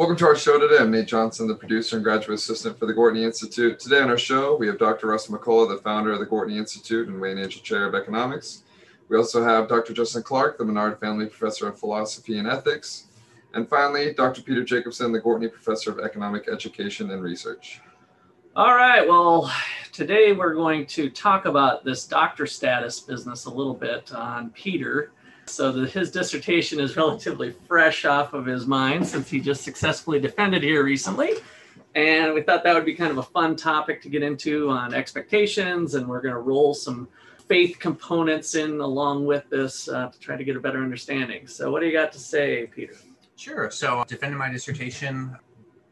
Welcome to our show today. I'm Nate Johnson, the producer and graduate assistant for the Gwartney Institute. Today on our show, we have Dr. Russ McCullough, the founder of the Gwartney Institute and Wayne Angell Chair of Economics. We also have Dr. Justin Clark, the Menard Family Professor of Philosophy and Ethics. And finally, Dr. Peter Jacobsen, the Gwartney Professor of Economic Education and Research. All right, well, today we're going to talk about this doctor status business a little bit on Peter. So the, his dissertation is relatively fresh off of his mind since he just successfully defended here recently. And we thought that would be kind of a fun topic to get into on expectations. And we're going to roll some faith components in along with this uh, to try to get a better understanding. So, what do you got to say, Peter? Sure. So, I defended my dissertation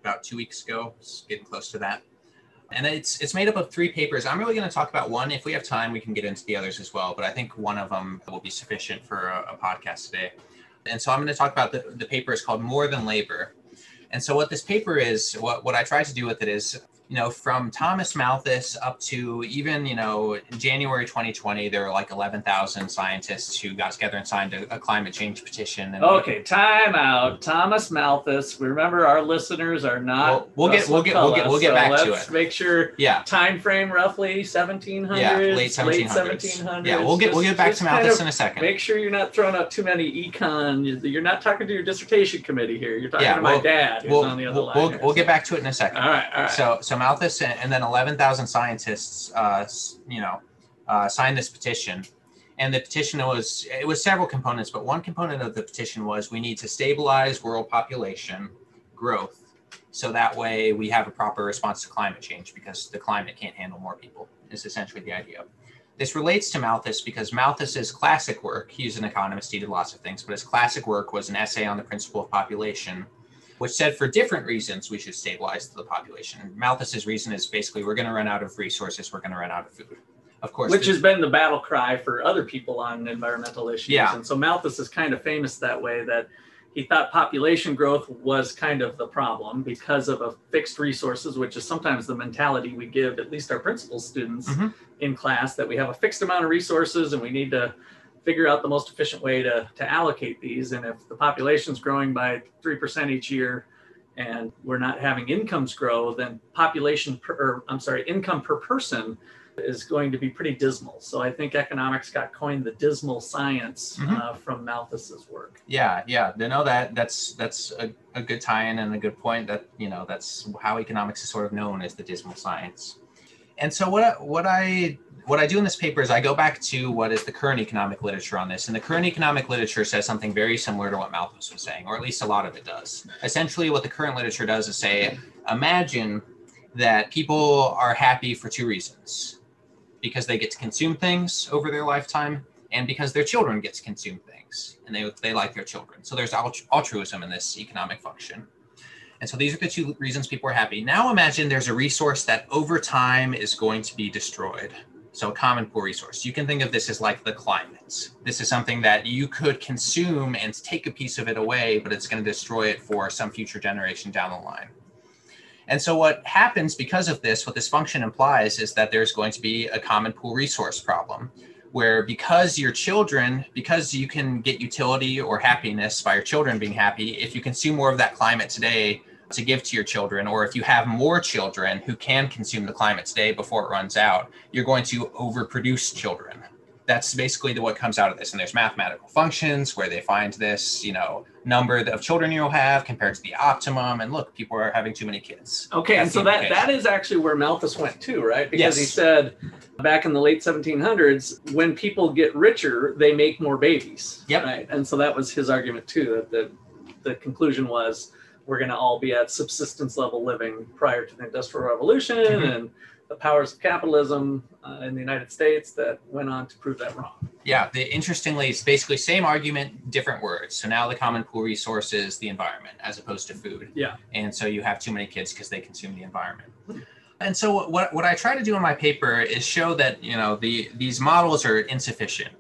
about two weeks ago, it's getting close to that and it's it's made up of three papers. I'm really going to talk about one. If we have time, we can get into the others as well. But I think one of them will be sufficient for a, a podcast today. And so I'm going to talk about the, the paper is called More Than Labor. And so what this paper is, what, what I try to do with it is you know, from Thomas Malthus up to even, you know, January 2020, there were like 11,000 scientists who got together and signed a, a climate change petition. And okay, time out. Thomas Malthus. We Remember, our listeners are not. We'll, we'll get, we'll get, we'll get, we'll get so back to it. Let's make sure. Yeah. Time frame roughly 1700s. Yeah, late 1700s. Late 1700s. Yeah, we'll get, we'll get back to Malthus in a second. Make sure you're not throwing out too many econ. You're not talking to your dissertation committee here. You're talking yeah, to my dad who's we'll, on the other we'll, line. We'll, we'll get back to it in a second. All right, all right. So, so Malthus and then 11,000 scientists, uh, you know, uh, signed this petition. And the petition was, it was several components, but one component of the petition was we need to stabilize world population growth. So that way we have a proper response to climate change because the climate can't handle more people, is essentially the idea. This relates to Malthus because Malthus's classic work, he's an economist, he did lots of things, but his classic work was an essay on the principle of population which said for different reasons we should stabilize the population. Malthus's reason is basically we're going to run out of resources, we're going to run out of food. Of course, which has been the battle cry for other people on environmental issues. Yeah. And so Malthus is kind of famous that way that he thought population growth was kind of the problem because of a fixed resources, which is sometimes the mentality we give at least our principal students mm-hmm. in class that we have a fixed amount of resources and we need to figure out the most efficient way to, to allocate these. And if the population is growing by 3% each year and we're not having incomes grow, then population per, or I'm sorry, income per person is going to be pretty dismal. So I think economics got coined the dismal science mm-hmm. uh, from Malthus's work. Yeah, yeah, you know that that's that's a, a good tie-in and a good point. That you know that's how economics is sort of known as the dismal science. And so what what I what I do in this paper is I go back to what is the current economic literature on this. And the current economic literature says something very similar to what Malthus was saying, or at least a lot of it does. Essentially, what the current literature does is say, imagine that people are happy for two reasons because they get to consume things over their lifetime and because their children get to consume things and they, they like their children. So there's altruism in this economic function. And so these are the two reasons people are happy. Now imagine there's a resource that over time is going to be destroyed. So, a common pool resource. You can think of this as like the climate. This is something that you could consume and take a piece of it away, but it's going to destroy it for some future generation down the line. And so, what happens because of this, what this function implies is that there's going to be a common pool resource problem where because your children, because you can get utility or happiness by your children being happy, if you consume more of that climate today, to give to your children, or if you have more children who can consume the climate today before it runs out, you're going to overproduce children. That's basically the, what comes out of this. And there's mathematical functions where they find this, you know, number of children you'll have compared to the optimum. And look, people are having too many kids. Okay, That's and so that that is actually where Malthus went too, right? Because yes. he said back in the late 1700s, when people get richer, they make more babies. Yep. Right. And so that was his argument too. That the the conclusion was we're going to all be at subsistence level living prior to the Industrial Revolution mm-hmm. and the powers of capitalism uh, in the United States that went on to prove that wrong. Yeah, the, interestingly, it's basically same argument, different words. So now the common pool resource is the environment as opposed to food. Yeah. And so you have too many kids because they consume the environment. And so what, what I try to do in my paper is show that, you know, the these models are insufficient.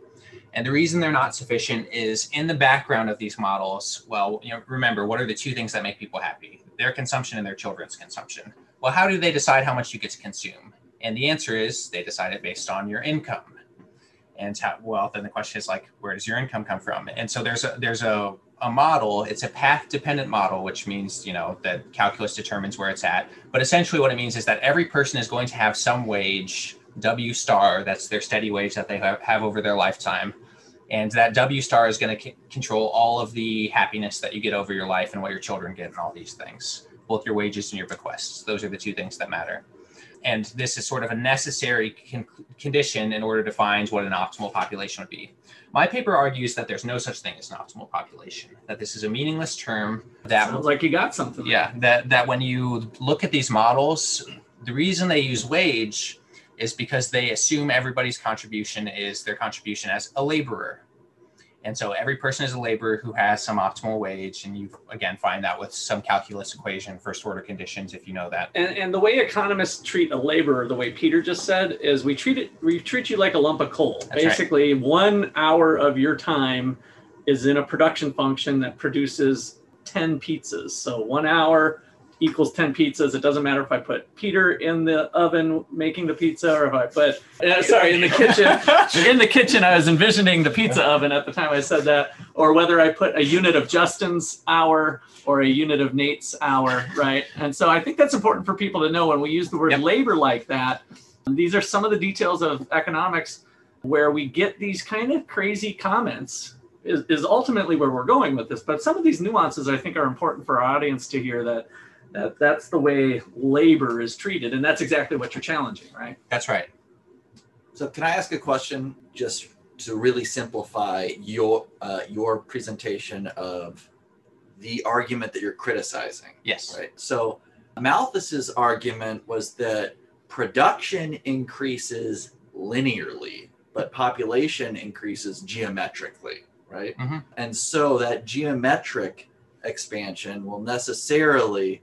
And the reason they're not sufficient is in the background of these models, well, you know, remember what are the two things that make people happy? Their consumption and their children's consumption. Well, how do they decide how much you get to consume? And the answer is they decide it based on your income. And how, well, then the question is like, where does your income come from? And so there's a there's a a model it's a path dependent model which means you know that calculus determines where it's at but essentially what it means is that every person is going to have some wage w star that's their steady wage that they have, have over their lifetime. And that w star is going to c- control all of the happiness that you get over your life and what your children get and all these things both your wages and your bequests. Those are the two things that matter. And this is sort of a necessary con- condition in order to find what an optimal population would be. My paper argues that there's no such thing as an optimal population, that this is a meaningless term that Sounds like you got something. yeah, that that when you look at these models, the reason they use wage is because they assume everybody's contribution is their contribution as a laborer. And so every person is a laborer who has some optimal wage, and you again find that with some calculus equation, first order conditions, if you know that. And, and the way economists treat a laborer, the way Peter just said, is we treat it we treat you like a lump of coal. right. Basically, one hour of your time is in a production function that produces 10 pizzas. So one hour equals 10 pizzas. It doesn't matter if I put Peter in the oven making the pizza or if I put, uh, sorry, in the kitchen. in the kitchen, I was envisioning the pizza oven at the time I said that, or whether I put a unit of Justin's hour or a unit of Nate's hour, right? And so I think that's important for people to know when we use the word Yep. labor like that. These are some of the details of economics where we get these kind of crazy comments. Is, is ultimately where we're going with this, but some of these nuances I think are important for our audience to hear that that that's the way labor is treated, and that's exactly what you're challenging, right? That's right. So can I ask a question just to really simplify your uh, your presentation of the argument that you're criticizing? Yes. Right. So Malthus's argument was that production increases linearly, but population increases geometrically, right? Mhm. And so that geometric expansion will necessarily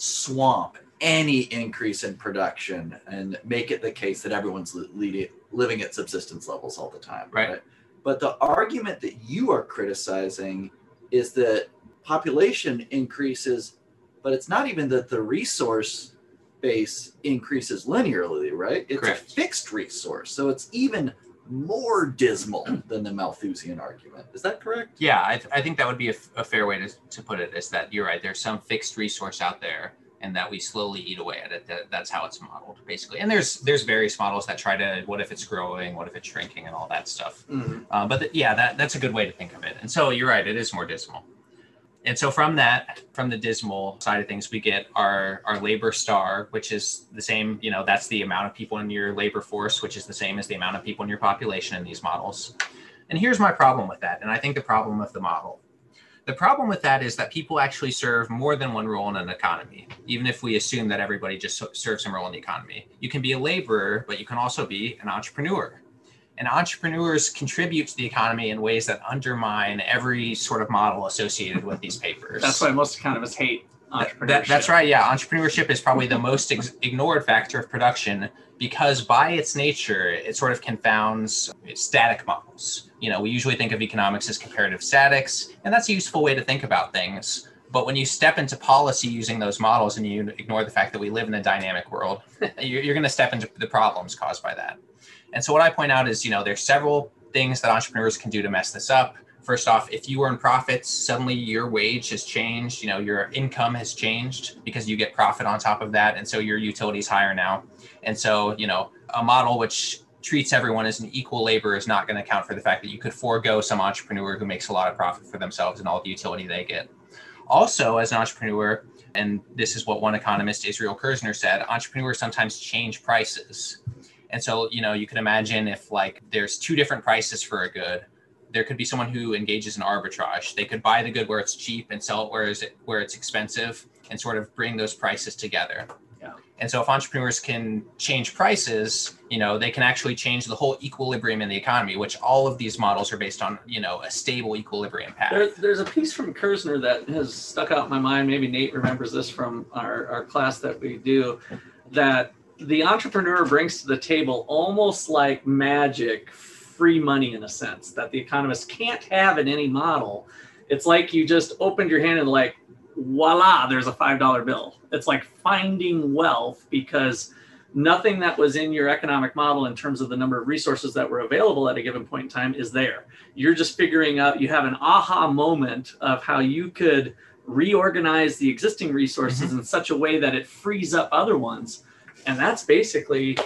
swamp any increase in production and make it the case that everyone's leading, living at subsistence levels all the time. Right. But the argument that you are criticizing is that population increases, but it's not even that the resource base increases linearly, right? It's Correct. a fixed resource. So it's even more dismal than the Malthusian argument. Is that correct? Yeah, I, th- I think that would be a, f- a fair way to, to put it is that you're right. There's some fixed resource out there and that we slowly eat away at it. That, that's how it's modeled basically. And there's there's various models that try to what if it's growing, what if it's shrinking and all that stuff. Uh, but th- yeah, that, that's a good way to think of it. And so you're right, it is more dismal. And so from that, from the dismal side of things, we get our our labor star, which is the same. You know, that's the amount of people in your labor force, which is the same as the amount of people in your population in these models. And here's my problem with that, and I think the problem with the model. The problem with that is that people actually serve more than one role in an economy, even if we assume that everybody just serves some role in the economy. You can be a laborer, but you can also be an entrepreneur and entrepreneurs contribute to the economy in ways that undermine every sort of model associated with these papers. That's why most economists hate entrepreneurship. that- that's right. Yeah, entrepreneurship is probably the most ex- ignored factor of production because, by its nature, it sort of confounds static models. You know, we usually think of economics as comparative statics, and that's a useful way to think about things. But when you step into policy using those models and you ignore the fact that we live in a dynamic world, you're, you're going to step into the problems caused by that. And so, what I point out is, you know, there's several things that entrepreneurs can do to mess this up. First off, if you earn profits, suddenly your wage has changed. You know, your income has changed because you get profit on top of that, and so your utility is higher now. And so, you know, a model which treats everyone as an equal labor is not going to account for the fact that you could forego some entrepreneur who makes a lot of profit for themselves and all the utility they get. Also, as an entrepreneur, and this is what one economist, Israel Kirzner, said, entrepreneurs sometimes change prices. And so, you know, you can imagine if like there's two different prices for a good, there could be someone who engages in arbitrage. They could buy the good where it's cheap and sell it where is it where it's expensive and sort of bring those prices together. Yeah. And so if entrepreneurs can change prices, you know, they can actually change the whole equilibrium in the economy, which all of these models are based on, you know, a stable equilibrium path. There, there's a piece from Kirzner that has stuck out in my mind. Maybe Nate remembers this from our, our class that we do. that the entrepreneur brings to the table almost like magic free money in a sense that the economist can't have in any model. It's like you just opened your hand and like voila, there's a $5 bill. It's like finding wealth because nothing that was in your economic model in terms of the number of resources that were available at a given point in time is there. You're just figuring out, you have an aha moment of how you could reorganize the existing resources mm-hmm. in such a way that it frees up other ones. And that's basically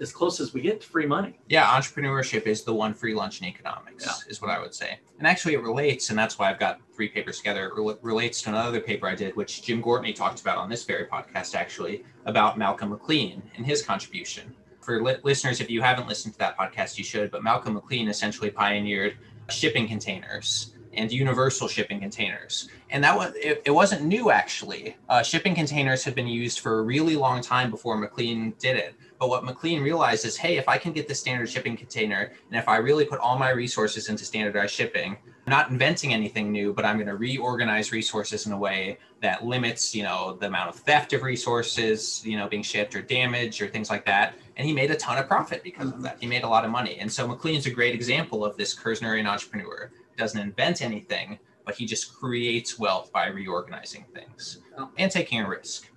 as close as we get to free money. Yeah, entrepreneurship is the one free lunch in economics, yeah. is what I would say. And actually, it relates, and that's why I've got three papers together. It re- relates to another paper I did, which Jim Gwartney talked about on this very podcast, actually, about Malcolm McLean and his contribution. For li- listeners, if you haven't listened to that podcast, you should. But Malcolm McLean essentially pioneered shipping containers and universal shipping containers. And that was it, it wasn't new actually. Uh, shipping containers have been used for a really long time before McLean did it. But what McLean realized is, hey, if I can get the standard shipping container, and if I really put all my resources into standardized shipping, I'm not inventing anything new, but I'm going to reorganize resources in a way that limits, you know, the amount of theft of resources, you know, being shipped or damaged or things like that. And he made a ton of profit because of that. He made a lot of money. And so McLean's a great example of this Kirznerian entrepreneur. Doesn't invent anything, but he just creates wealth by reorganizing things oh. and taking a risk.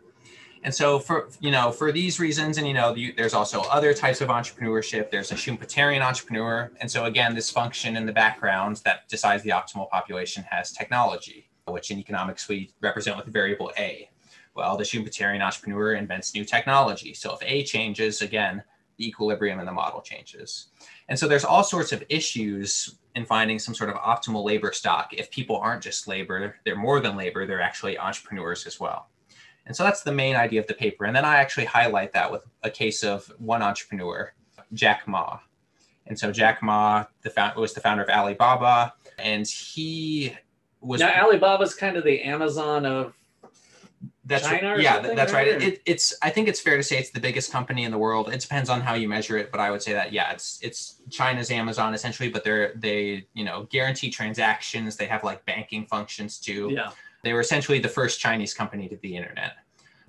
And so for you know for these reasons, and you know you, there's also other types of entrepreneurship. There's a Schumpeterian entrepreneur, and so again, this function in the background that decides the optimal population has technology, which in economics we represent with the variable A. Well, the Schumpeterian entrepreneur invents new technology. So if A changes, again, the equilibrium in the model changes. And so there's all sorts of issues in finding some sort of optimal labor stock. If people aren't just labor, they're more than labor, they're actually entrepreneurs as well. And so that's the main idea of the paper. And then I actually highlight that with a case of one entrepreneur, Jack Ma. And so Jack Ma the found, was the founder of Alibaba, and he was. Now Alibaba's kind of the Amazon of that's China yeah, that's right. It, it, it's I think it's fair to say it's the biggest company in the world. It depends on how you measure it, but I would say that yeah, it's it's China's Amazon essentially. But they're they you know guarantee transactions. They have like banking functions too. Yeah. They were essentially the first Chinese company to the internet.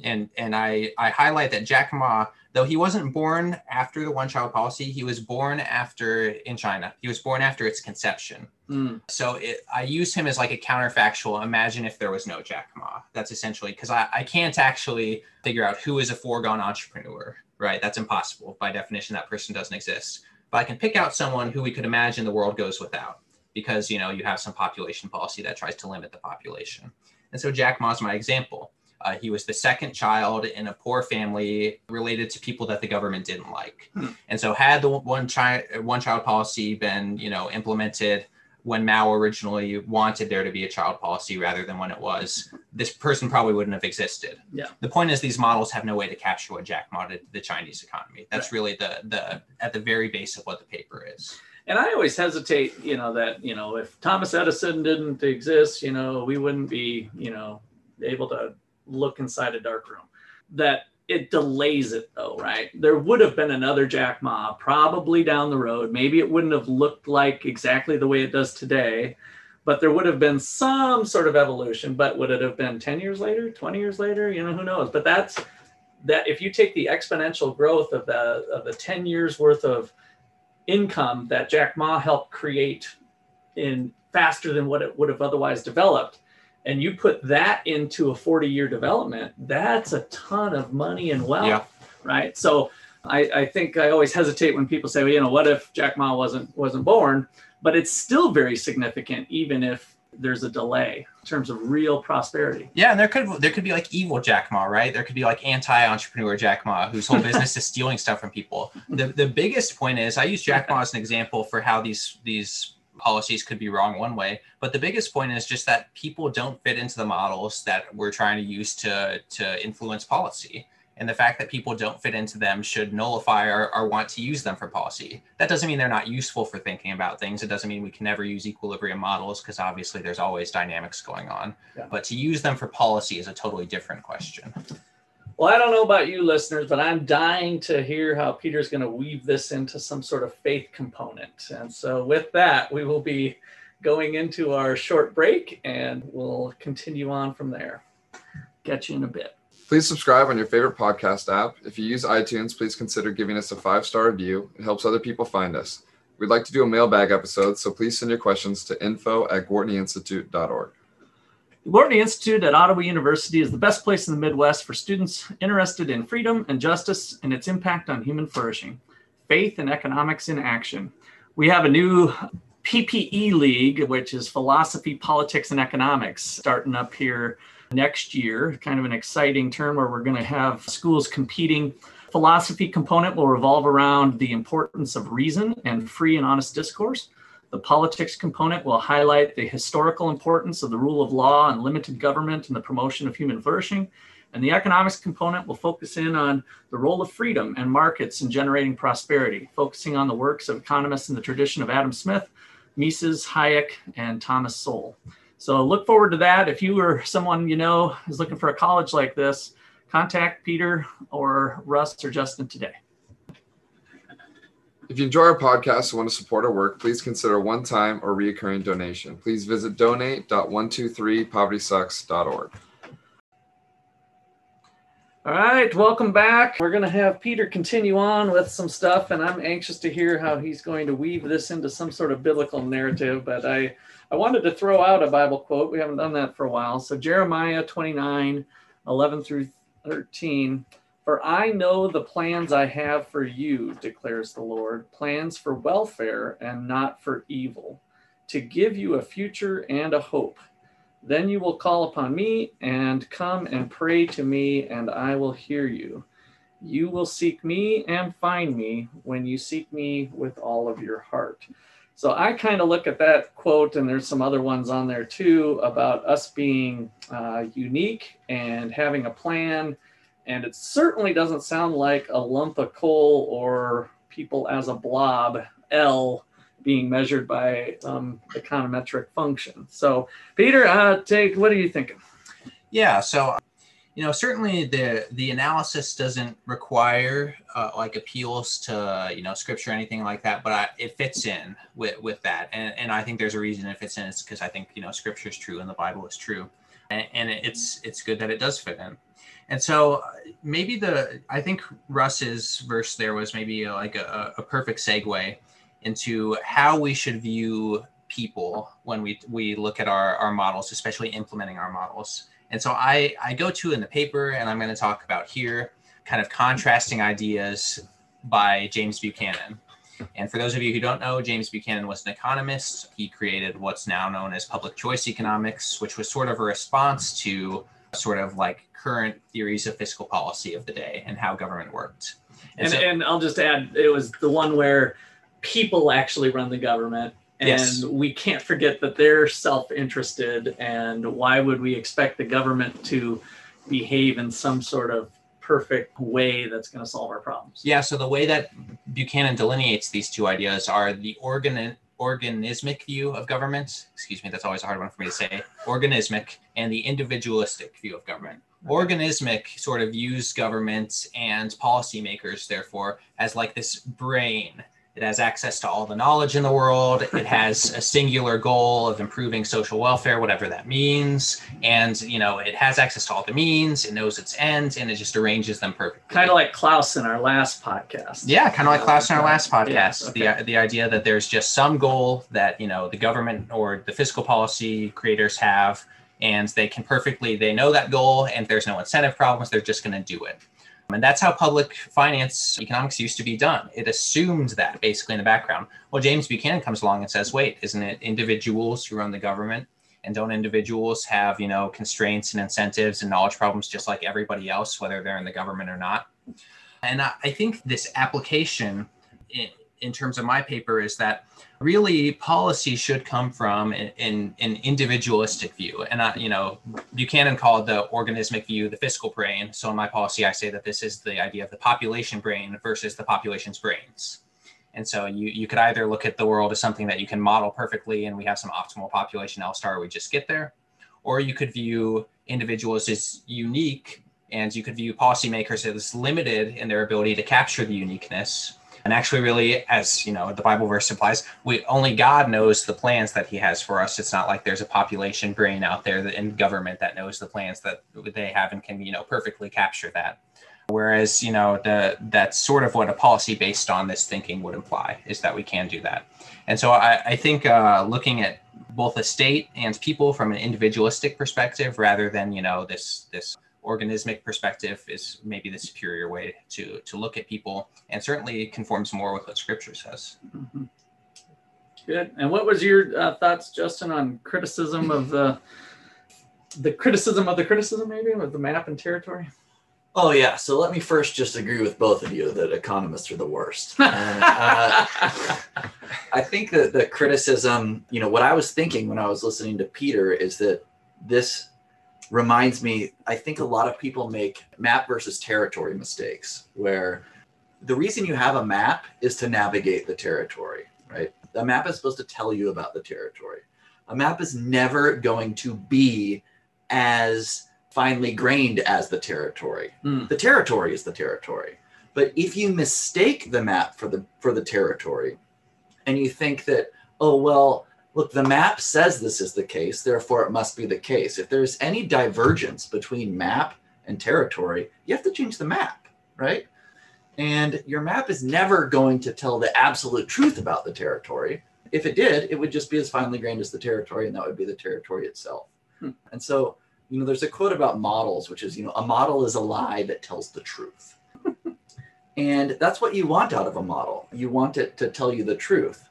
And and I, I highlight that Jack Ma, though he wasn't born after the one child policy, he was born after in China. He was born after its conception. Mm. So it, I use him as like a counterfactual. Imagine if there was no Jack Ma. That's essentially because I, I can't actually figure out who is a foregone entrepreneur, right? That's impossible. By definition, that person doesn't exist. But I can pick out someone who we could imagine the world goes without because you know you have some population policy that tries to limit the population. And so Jack Ma is my example. Uh, he was the second child in a poor family related to people that the government didn't like. Hmm. And so had the one child one child policy been, you know, implemented when Mao originally wanted there to be a child policy rather than when it was, this person probably wouldn't have existed. Yeah. The point is these models have no way to capture what Jack Ma did to the Chinese economy. That's right. really the the at the very base of what the paper is and I always hesitate, you know, that, you know, if Thomas Edison didn't exist, you know, we wouldn't be, you know, able to look inside a dark room. That it delays it though, right? There would have been another Jack Ma probably down the road. Maybe it wouldn't have looked like exactly the way it does today, but there would have been some sort of evolution. But would it have been 10 years later, 20 years later? You know, who knows? But that's that if you take the exponential growth of the of the 10 years worth of income that Jack Ma helped create in faster than what it would have otherwise developed, and you put that into a 40 year development, that's a ton of money and wealth, yeah. right? So I, I, think I always hesitate when people say, well, you know, what if Jack Ma wasn't wasn't born? But it's still very significant, even if there's a delay in terms of real prosperity. Yeah, and there could there could be like evil Jack Ma, right? There could be like anti-entrepreneur Jack Ma, whose whole business is stealing stuff from people. The the biggest point is I use Jack Ma as an example for how these these policies could be wrong one way, but the biggest point is just that people don't fit into the models that we're trying to use to to influence policy and the fact that people don't fit into them should nullify our, our want to use them for policy. That doesn't mean they're not useful for thinking about things. It doesn't mean we can never use equilibrium models because obviously there's always dynamics going on. Yeah. But to use them for policy is a totally different question. Well, I don't know about you listeners, but I'm dying to hear how Peter's going to weave this into some sort of faith component. And so, with that, we will be going into our short break and we'll continue on from there. Catch you in a bit. Please subscribe on your favorite podcast app. If you use iTunes, please consider giving us a five star review. It helps other people find us. We'd like to do a mailbag episode, so please send your questions to info at gwartneyinstitute.org. The Gwartney Institute at Ottawa University is the best place in the Midwest for students interested in freedom and justice and its impact on human flourishing. Faith and economics in action. We have a new PPE League, which is philosophy, politics, and economics, starting up here next year. Kind of an exciting term where we're going to have schools competing. Philosophy component will revolve around the importance of reason and free and honest discourse. The politics component will highlight the historical importance of the rule of law and limited government in the promotion of human flourishing. And the economics component will focus in on the role of freedom and markets in generating prosperity, focusing on the works of economists in the tradition of Adam Smith, Mises, Hayek, and Thomas Sowell. So look forward to that. If you or someone you know is looking for a college like this, contact Peter or Russ or Justin today. If you enjoy our podcast and want to support our work, please consider a one time or reoccurring donation. Please visit donate.123povertysucks.org. All right, welcome back. We're going to have Peter continue on with some stuff, and I'm anxious to hear how he's going to weave this into some sort of biblical narrative. But I, I wanted to throw out a Bible quote. We haven't done that for a while. So, Jeremiah 29 11 through 13. For I know the plans I have for you, declares the Lord plans for welfare and not for evil, to give you a future and a hope. Then you will call upon me and come and pray to me, and I will hear you. You will seek me and find me when you seek me with all of your heart. So I kind of look at that quote, and there's some other ones on there too about us being uh, unique and having a plan and it certainly doesn't sound like a lump of coal or people as a blob L being measured by some econometric function. So, Peter, uh, take what are you thinking? Yeah, so you know certainly the the analysis doesn't require uh, like appeals to you know scripture or anything like that, but I, it fits in with with that, and and I think there's a reason it fits in. It's because I think you know scripture is true and the Bible is true, and, and it's it's good that it does fit in. And so uh, maybe the I think Russ's verse there was maybe like a, a perfect segue into how we should view people when we we look at our, our models, especially implementing our models. And so I, I go to in the paper and I'm going to talk about here kind of contrasting ideas by James Buchanan. And for those of you who don't know, James Buchanan was an economist. He created what's now known as public choice economics, which was sort of a response to sort of like current theories of fiscal policy of the day and how government worked. And, and, so, and I'll just add, it was the one where people actually run the government. And yes. we can't forget that they're self interested. And why would we expect the government to behave in some sort of perfect way that's going to solve our problems? Yeah. So the way that Buchanan delineates these two ideas are the organ organismic view of government. Excuse me, that's always a hard one for me to say. Organismic and the individualistic view of government. Organismic sort of views government and policymakers, therefore, as like this brain it has access to all the knowledge in the world. It has a singular goal of improving social welfare, whatever that means. And, you know, it has access to all the means, it knows its ends, and it just arranges them perfectly. Kind of like Klaus in our last podcast. Yeah, kind of like Klaus in our last podcast. Yeah, okay. the, the idea that there's just some goal that, you know, the government or the fiscal policy creators have, and they can perfectly, they know that goal, and there's no incentive problems, they're just going to do it. And that's how public finance economics used to be done. It assumed that basically in the background. Well, James Buchanan comes along and says, wait, isn't it individuals who run the government? And don't individuals have, you know, constraints and incentives and knowledge problems just like everybody else, whether they're in the government or not? And I think this application in, in terms of my paper is that really policy should come from an, an, individualistic view. And I, you know buchanan called the organismic view the fiscal brain. So in my policy i say that this is the idea of the population brain versus the population's brains. And so you, you could either look at the world as something that you can model perfectly and we have some optimal population l star we just get there. Or you could view individuals as unique and you could view policymakers as limited in their ability to capture the uniqueness And actually, really, as you know, the Bible verse implies, we only God knows the plans that He has for us. It's not like there's a population brain out there that, in government that knows the plans that they have and can, you know, perfectly capture that. Whereas, you know, the that's sort of what a policy based on this thinking would imply is that we can do that. And so I, I think uh, looking at both the state and people from an individualistic perspective rather than, you know, this this organismic perspective is maybe the superior way to to look at people and certainly conforms more with what scripture says mm-hmm. good and what was your uh, thoughts justin on criticism of the the criticism of the criticism maybe of the map and territory Oh yeah. So let me first just agree with both of you that economists are the worst. And, uh, I think that the criticism, you know, what I was thinking when I was listening to Peter is that this reminds me, I think a lot of people make map versus territory mistakes where the reason you have a map is to navigate the territory, right? The map is supposed to tell you about the territory. A map is never going to be as finely grained as the territory. Mm. The territory is the territory. But if you mistake the map for the for the territory and you think that, oh well, look, the map says this is the case, therefore it must be the case. If there's any divergence between map and territory, you have to change the map, right? And your map is never going to tell the absolute truth about the territory. If it did, it would just be as finely grained as the territory, and that would be the territory itself. Hmm. And so, you know, there's a quote about models, which is, you know, a model is a lie that tells the truth. and that's what you want out of a model. You want it to tell you the truth.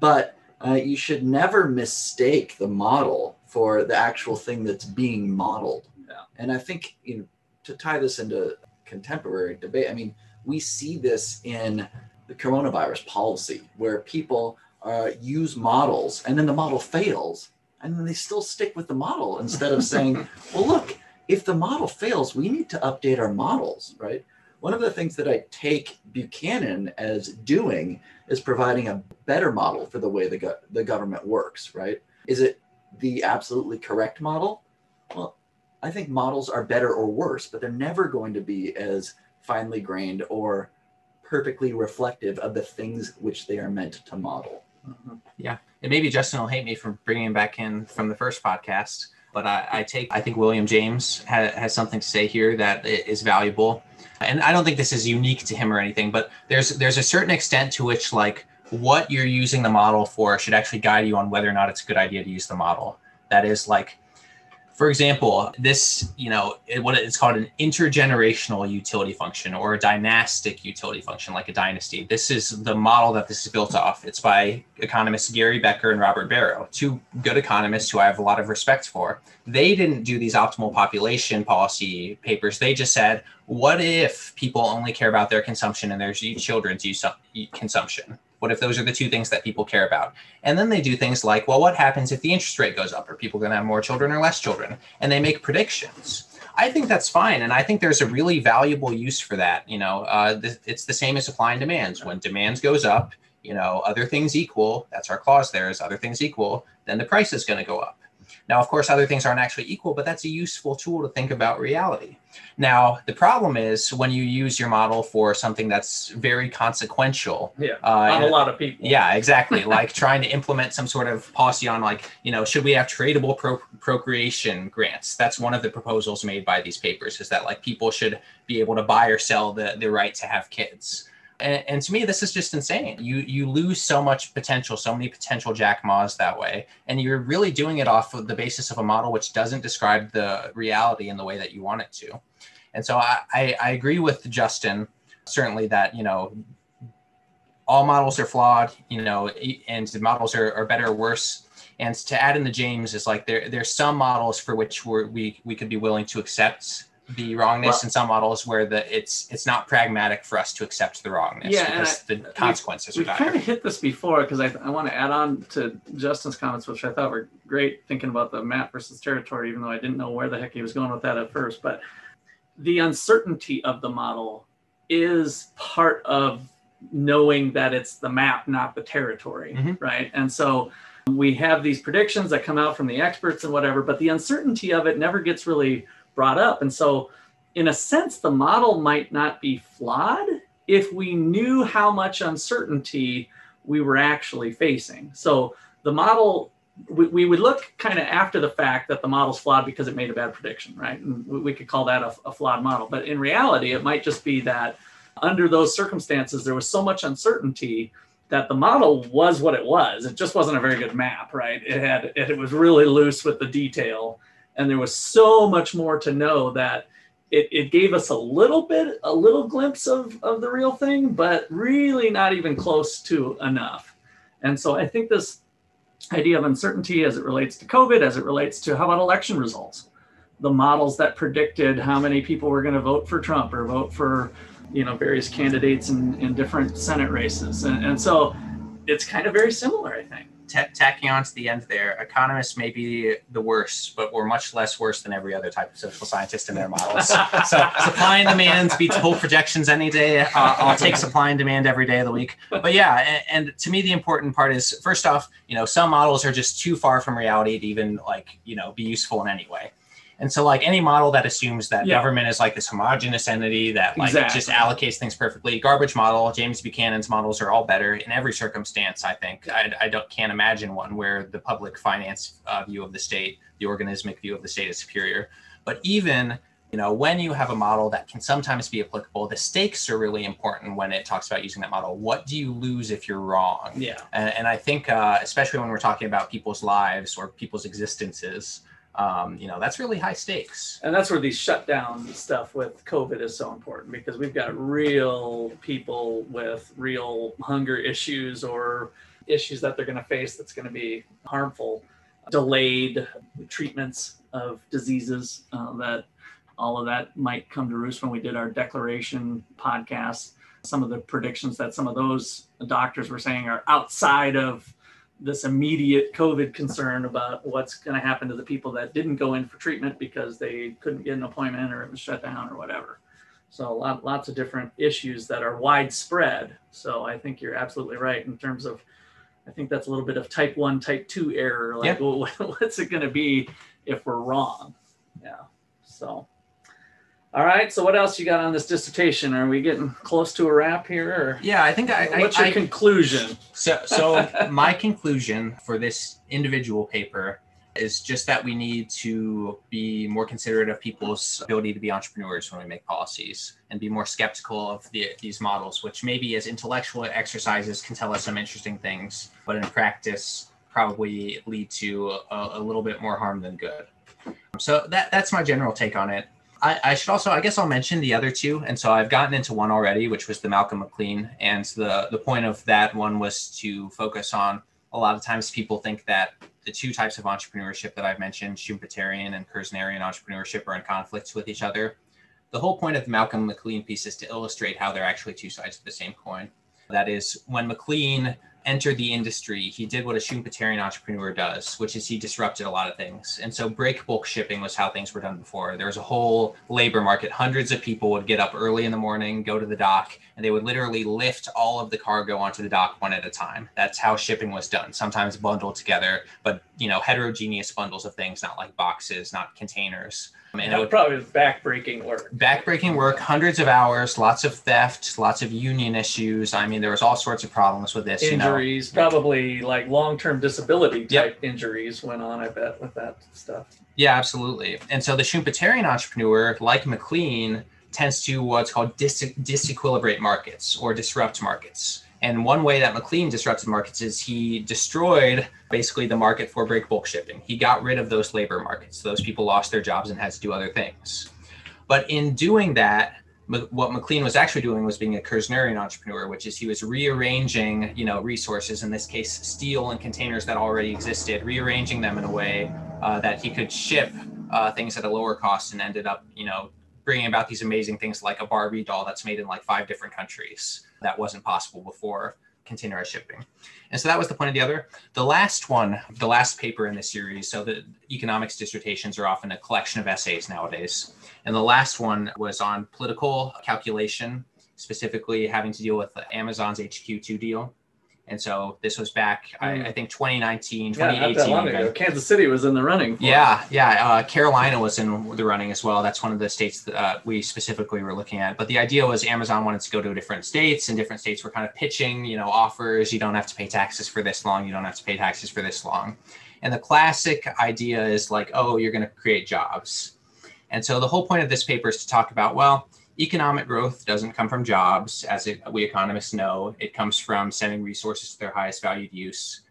But uh, you should never mistake the model for the actual thing that's being modeled. Yeah. And I think you know, to tie this into contemporary debate, I mean, we see this in the coronavirus policy where people uh, use models and then the model fails and then they still stick with the model instead of saying, well, look, if the model fails, we need to update our models, right? One of the things that I take Buchanan as doing is providing a better model for the way the, go- the government works, right? Is it the absolutely correct model? Well, I think models are better or worse, but they're never going to be as finely grained or perfectly reflective of the things which they are meant to model. Mm-hmm. Yeah. And maybe Justin will hate me for bringing him back in from the first podcast, but I, I take, I think William James ha- has something to say here that is valuable and I don't think this is unique to him or anything, but there's there's a certain extent to which like what you're using the model for should actually guide you on whether or not it's a good idea to use the model. That is like for example, this, you know, what it's called an intergenerational utility function or a dynastic utility function, like a dynasty. This is the model that this is built off. It's by economists Gary Becker and Robert Barro, two good economists who I have a lot of respect for. They didn't do these optimal population policy papers. They just said, what if people only care about their consumption and their children's use consumption? What if those are the two things that people care about? And then they do things like, well, what happens if the interest rate goes up? Are people going to have more children or less children? And they make predictions. I think that's fine, and I think there's a really valuable use for that. You know, uh, th- it's the same as supply and demands. When demands goes up, you know, other things equal. That's our clause there. Is other things equal, then the price is going to go up. Now, of course, other things aren't actually equal, but that's a useful tool to think about reality. Now, the problem is when you use your model for something that's very consequential. Yeah, uh, on a lot of people. Yeah, exactly. like trying to implement some sort of policy on, like, you know, should we have tradable pro- procreation grants? That's one of the proposals made by these papers is that, like, people should be able to buy or sell the, the right to have kids. And, and, to me, this is just insane. You you lose so much potential, so many potential Jack Ma's that way, and you're really doing it off of the basis of a model which doesn't describe the reality in the way that you want it to. And so I, I, I agree with Justin certainly that you know all models are flawed, you know, and the models are, are better or worse. And to add in the James is like there there's some models for which we we could be willing to accept the wrongness in some models where the it's it's not pragmatic for us to accept the wrongness yeah, because I, the consequences are we've kind of hit this before because I, I want to add on to Justin's comments, which I thought were great thinking about the map versus territory, even though I didn't know where the heck he was going with that at first. But the uncertainty of the model is part of knowing that it's the map, not the territory, mm-hmm. right? And so we have these predictions that come out from the experts and whatever, but the uncertainty of it never gets really brought up. And so, in a sense, the model might not be flawed. if we knew how much uncertainty we were actually facing. So the model, we, we would look kind of after the fact that the model's flawed because it made a bad prediction, right? And we, could call that a, a flawed model. But in reality, it might just be that under those circumstances, there was so much uncertainty that the model was what it was. It just wasn't a very good map, right? It had it was really loose with the detail, and there was so much more to know that it, it gave us a little bit, a little glimpse of, of the real thing, but really not even close to enough. And so I think this idea of uncertainty as it relates to COVID, as it relates to how about election results, the models that predicted how many people were going to vote for Trump or vote for you know various candidates in, in different Senate races, and, and so it's kind of very similar, I think. T- tacking on to the end there, economists may be the worst, but we're much less worse than every other type of social scientist in their models. so supply and demand beats whole projections any day. Uh, I'll take supply and demand every day of the week. But yeah, and, and to me, the important part is first off, you know, some models are just too far from reality to even like you know be useful in any way. And so, like any model that assumes that Yeah. government is like this homogenous entity that like Exactly. just allocates things perfectly, garbage model, James Buchanan's models are all better in every circumstance. I think I, I don't can't imagine one where the public finance uh, view of the state, the organismic view of the state is superior. But even you know when you have a model that can sometimes be applicable, the stakes are really important when it talks about using that model. What do you lose if you're wrong? Yeah. And, and I think, uh, especially when we're talking about people's lives or people's existences, um, you know, that's really high stakes. And that's where these shutdown stuff with COVID is so important because we've got real people with real hunger issues or issues that they're going to face that's going to be harmful, delayed treatments of diseases uh, that all of that might come to roost when we did our declaration podcast. Some of the predictions that some of those doctors were saying are outside of this immediate COVID concern about what's going to happen to the people that didn't go in for treatment because they couldn't get an appointment or it was shut down or whatever. So a lot, lots of different issues that are widespread. So I think you're absolutely right in terms of, I think that's a little bit of type one, type two error. Like, Yeah. well, what's it going to be if we're wrong? Yeah. So, all right. So what else you got on this dissertation? Are we getting close to a wrap here? Or Yeah, I think I. I- what's your I- conclusion? So, so my conclusion for this individual paper is just that we need to be more considerate of people's ability to be entrepreneurs when we make policies and be more skeptical of the, these models, which maybe as intellectual exercises can tell us some interesting things, but in practice probably lead to a, a little bit more harm than good. So that that's my general take on it. I, I should also, I guess I'll mention the other two. And so I've gotten into one already, which was the Malcolm McLean. And the, the point of that one was to focus on a lot of times people think that the two types of entrepreneurship that I've mentioned, Schumpeterian and Kirznerian entrepreneurship, are in conflict with each other. The whole point of the Malcolm McLean piece is to illustrate how they're actually two sides of the same coin. That is, when McLean entered the industry, he did what a Schumpeterian entrepreneur does, which is he disrupted a lot of things. And so break bulk shipping was how things were done before. There was a whole labor market. Hundreds of people would get up early in the morning, go to the dock, and they would literally lift all of the cargo onto the dock one at a time. That's how shipping was done. Sometimes bundled together, but you know, heterogeneous bundles of things, not like boxes, not containers. And it That would probably backbreaking work. backbreaking work, hundreds of hours, lots of theft, lots of union issues. I mean, there was all sorts of problems with this. You know, injuries, probably like long-term disability Yep. type injuries went on. I bet with that stuff. Yeah, absolutely. And so the Schumpeterian entrepreneur, like McLean, tends to what's called dis- disequilibrate markets or disrupt markets. And one way that McLean disrupted markets is he destroyed basically the market for break bulk shipping. He got rid of those labor markets. Those people lost their jobs and had to do other things. But in doing that, what McLean was actually doing was being a Kirznerian entrepreneur, which is he was rearranging, you know, resources, in this case, steel and containers that already existed, rearranging them in a way uh, that he could ship uh, things at a lower cost and ended up, you know, bringing about these amazing things like a Barbie doll that's made in like five different countries. That wasn't possible before containerized shipping. And so that was the point of the other. The last one, the last paper in this series, so the economics dissertations are often a collection of essays nowadays. And the last one was on political calculation, specifically having to deal with Amazon's HQ2 deal. And so this was back, I, Mm. I think 2019, Yeah, not that 2018. long ago. Kansas City was in the running. It. Yeah, yeah. Uh, Carolina was in the running as well. That's one of the states that uh, we specifically were looking at. But the idea was Amazon wanted to go to different states, and different states were kind of pitching, you know, offers. You don't have to pay taxes for this long. You don't have to pay taxes for this long. And the classic idea is like, oh, you're going to create jobs. And so the whole point of this paper is to talk about, well, economic growth doesn't come from jobs, as it, we economists know. It comes from sending resources to their highest valued use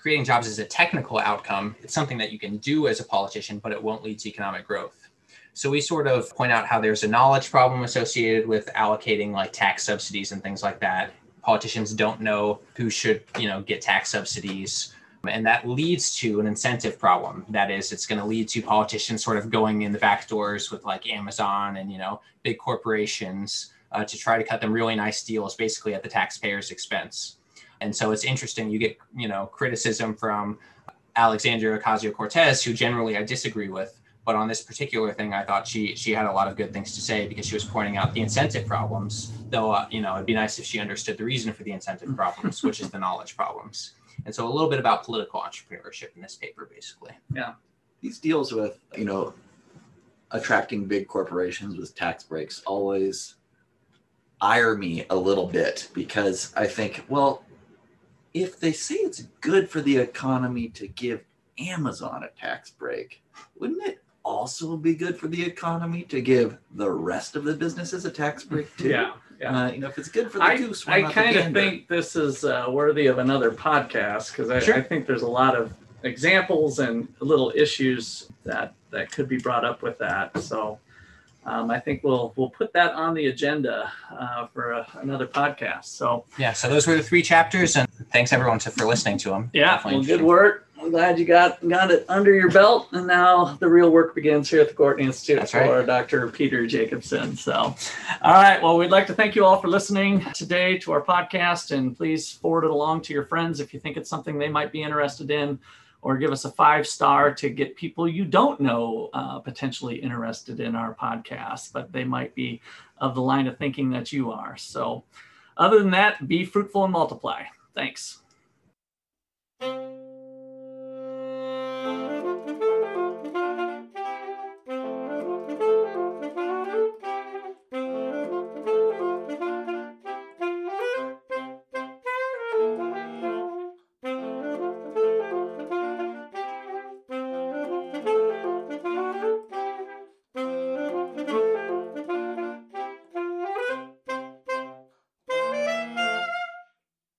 creating jobs is a technical outcome. It's something that you can do as a politician, but it won't lead to economic growth. So we sort of point out how there's a knowledge problem associated with allocating like tax subsidies and things like that. Politicians don't know who should, you know, get tax subsidies. And that leads to an incentive problem. That is, it's going to lead to politicians sort of going in the back doors with like Amazon and, you know, big corporations uh, to try to cut them really nice deals, basically at the taxpayer's expense. And so it's interesting. You get, you know, criticism from Alexandria Ocasio Cortez, who generally I disagree with. But on this particular thing, I thought she she had a lot of good things to say because she was pointing out the incentive problems. Though, uh, you know, it'd be nice if she understood the reason for the incentive problems, which is the knowledge problems. And so a little bit about political entrepreneurship in this paper, basically. Yeah. These deals with, you know, attracting big corporations with tax breaks always ire me a little bit because I think, well, if they say it's good for the economy to give Amazon a tax break, wouldn't it also be good for the economy to give the rest of the businesses a tax break too? Yeah. Yeah. Uh, you know, if it's good for the I, goose, why I not the kind of think this is uh, worthy of another podcast because I, Sure. I think there's a lot of examples and little issues that that could be brought up with that. So um, I think we'll we'll put that on the agenda uh, for a, another podcast. So Yeah. So those were the three chapters, and thanks everyone to, for listening to them. yeah, well, good work. I'm glad you got got it under your belt, and now the real work begins here at the Gwartney Institute That's for right. Dr. Peter Jacobsen. So, all right. Well, we'd like to thank you all for listening today to our podcast, and please forward it along to your friends if you think it's something they might be interested in, or give us a five star to get people you don't know uh, potentially interested in our podcast, but they might be of the line of thinking that you are. So, other than that, be fruitful and multiply. Thanks.